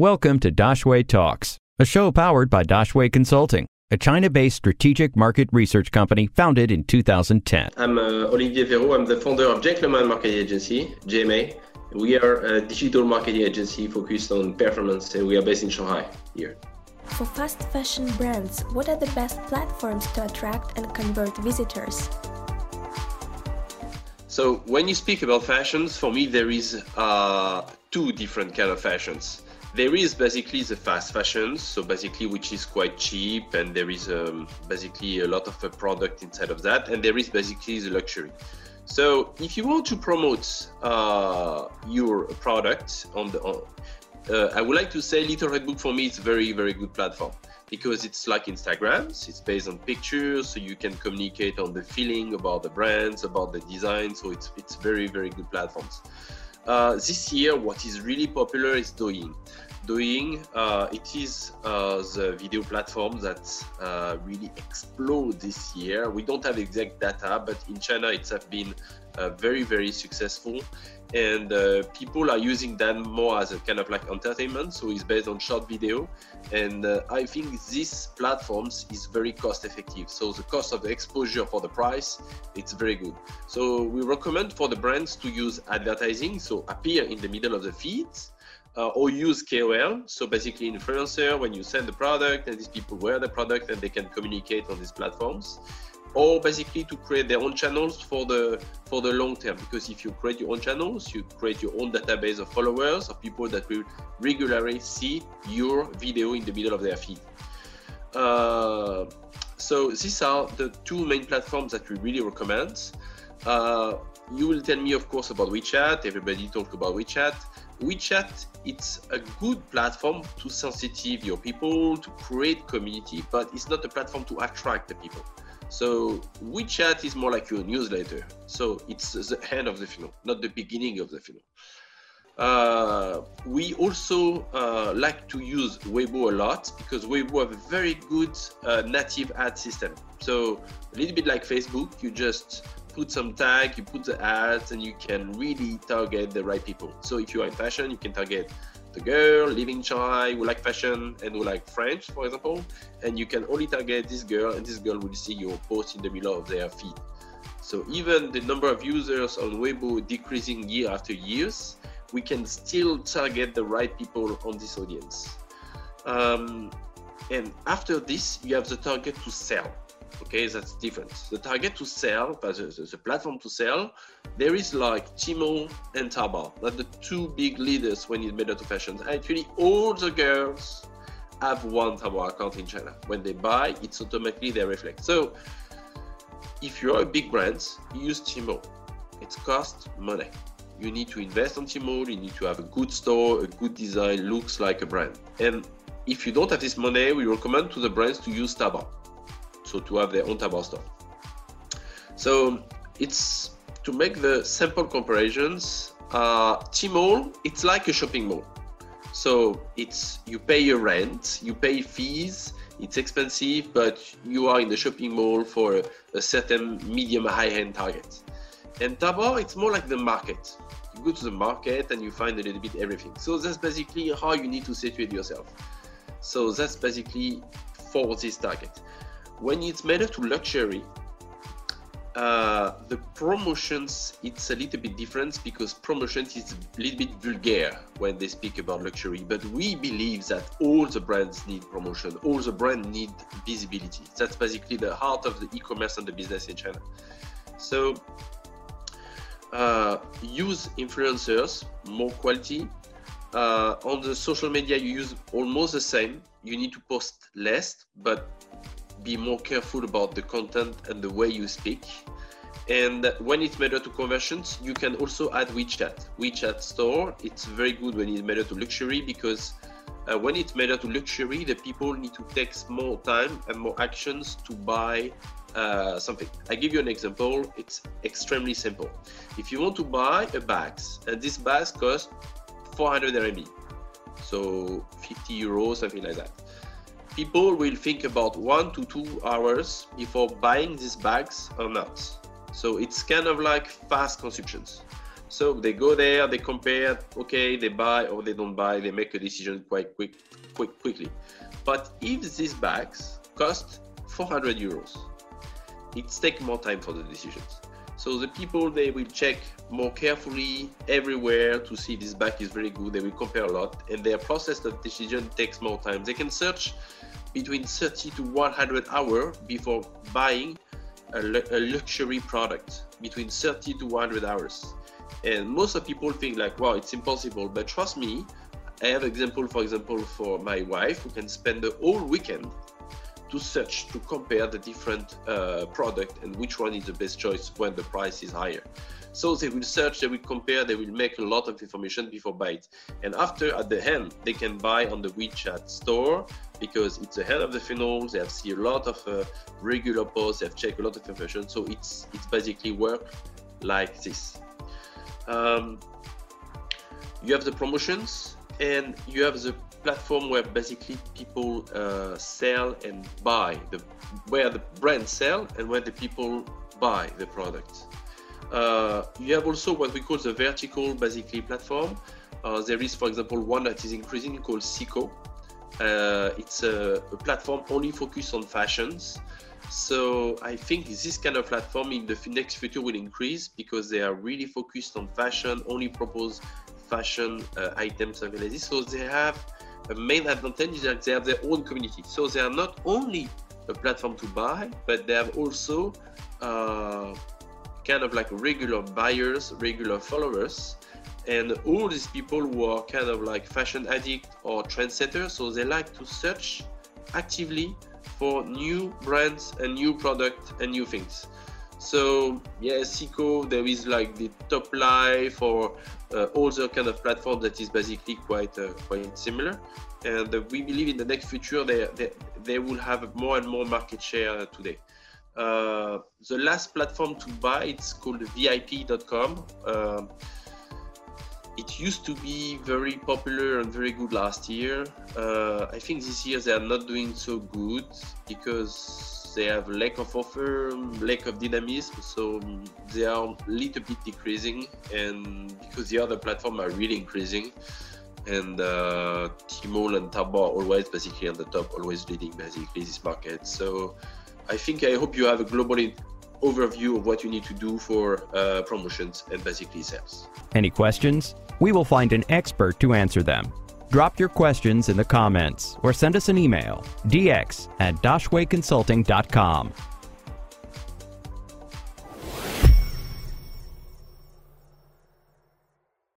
Welcome to Daxue Talks, a show powered by Daxue Consulting, a China based strategic market research company founded in 2010. I'm uh, Olivier Verot. I'm the founder of Gentleman Marketing Agency, GMA. We are a digital marketing agency focused on performance, and we are based in Shanghai here. For fast fashion brands, what are the best platforms to attract and convert visitors? So when you speak about fashions, for me there is uh, two different kind of fashions. There is basically the fast fashions, so basically which is quite cheap, and there is um, basically a lot of a product inside of that, and there is basically the luxury. So if you want to promote uh, your product on the, on, uh, I would like to say Little Red Book for me it's a very very good platform because it's like Instagram. It's based on pictures, so you can communicate on the feeling about the brands, about the design. So it's it's very very good platforms. Uh, this year, what is really popular is Douyin. Douyin, uh, it is uh, the video platform that uh, really explode this year. We don't have exact data, but in China, it's been uh, very, very successful. And uh, people are using that more as a kind of like entertainment. So it's based on short video. And I think this platforms is very cost effective. So the cost of the exposure for the price, it's very good. So we recommend for the brands to use advertising. So appear in the middle of the feeds uh, or use KOL. So basically, influencer when you send the product and these people wear the product and they can communicate on these platforms, or basically to create their own channels for the for the long term. Because if you create your own channels, you create your own database of followers of people that will regularly see your video in the middle of their feed. Uh, so these are the two main platforms that we really recommend. Uh, you will tell me, of course, about WeChat. Everybody talk about WeChat. WeChat, it's a good platform to sensitive your people, to create community, but it's not a platform to attract the people. So WeChat is more like your newsletter. So it's the end of the funnel, not the beginning of the funnel. Uh, we also uh, like to use Weibo a lot because Weibo have a very good uh, native ad system. So a little bit like Facebook, you just put some tag, you put the ads, and you can really target the right people. So if you are in fashion, you can target the girl living China who like fashion and who like French, for example, and you can only target this girl, and this girl will see your post in the middle of their feed. So even the number of users on Weibo decreasing year after years, we can still target the right people on this audience. Um, and after this, you have the target to sell. Okay that's different. The target to sell the, the, the platform to sell there is like Tmall and Taobao that the two big leaders when it made to fashion. Actually all the girls have one Taobao account in China. When they buy it's automatically they reflect. So if you're a big brand use Tmall. it costs money you need to invest on Tmall you need to have a good store a good design looks like a brand and if you don't have this money we recommend to the brands to use Taobao so to have their own Taobao store. So it's to make the simple comparisons. Uh, Tmall, it's like a shopping mall. So it's you pay your rent, you pay fees. It's expensive, but you are in the shopping mall for a, a certain medium high-end target. And Taobao, it's more like the market. You go to the market and you find a little bit everything. So that's basically how you need to situate yourself. So that's basically for this target when it's made to luxury, uh, the promotions it's a little bit different because promotions is a little bit vulgar when they speak about luxury but we believe that all the brands need promotion all the brands need visibility that's basically the heart of the e-commerce and the business in china so uh, use influencers more quality uh, on the social media you use almost the same you need to post less but be more careful about the content and the way you speak. And when it's made to conversions, you can also add WeChat. WeChat store, it's very good when it's made to luxury because uh, when it's made to luxury, the people need to take more time and more actions to buy uh, something. I give you an example. It's extremely simple. If you want to buy a bag, and this bag costs 400 RMB, so 50 euros, something like that people will think about one to two hours before buying these bags or not. So it's kind of like fast consumptions. So they go there, they compare, okay, they buy or they don't buy, they make a decision quite quick, quick, quickly. But if these bags cost 400 euros, it takes more time for the decisions. So the people they will check more carefully everywhere to see this bag is very good. They will compare a lot, and their process of decision takes more time. They can search between 30 to 100 hours before buying a, a luxury product. Between 30 to 100 hours, and most of people think like, wow, it's impossible. But trust me, I have example, for example, for my wife who can spend the whole weekend to search to compare the different uh, product and which one is the best choice when the price is higher. So they will search, they will compare, they will make a lot of information before buy it. And after, at the end, they can buy on the WeChat store because it's ahead of the funnel. They have seen a lot of uh, regular posts, they have checked a lot of information. So it's it's basically work like this. Um, you have the promotions and you have the platform where basically people uh, sell and buy the where the brand sell and where the people buy the product. Uh, you have also what we call the vertical basically platform. Uh, there is, for example, one that is increasing called Secoo. Uh, it's a, a, platform only focused on fashions. So I think this kind of platform in the next future will increase because they are really focused on fashion, only propose fashion uh, items and like this. So they have a main advantage is that they have their own community. So they are not only a platform to buy, but they have also uh, kind of like regular buyers, regular followers, and all these people who are kind of like fashion addict or trendsetters. So they like to search actively for new brands and new product and new things. So yeah, Secoo, there is like the Toplife or uh, other kind of platform that is basically quite uh, quite similar. And uh, we believe in the next future they, they, they will have more and more market share today. Uh, the last platform to buy it's called VIP.com. Uh, it used to be very popular and very good last year. Uh, I think this year they are not doing so good because they have lack of offer, lack of dynamism, so they are a little bit decreasing, and because the other platforms are really increasing, and uh, Tmall and Taobao are always basically on the top, always leading basically this market. So I think I hope you have a global overview of what you need to do for uh, promotions and basically sales. Any questions? We will find an expert to answer them. Drop your questions in the comments or send us an email, dx at daxueconsulting.com.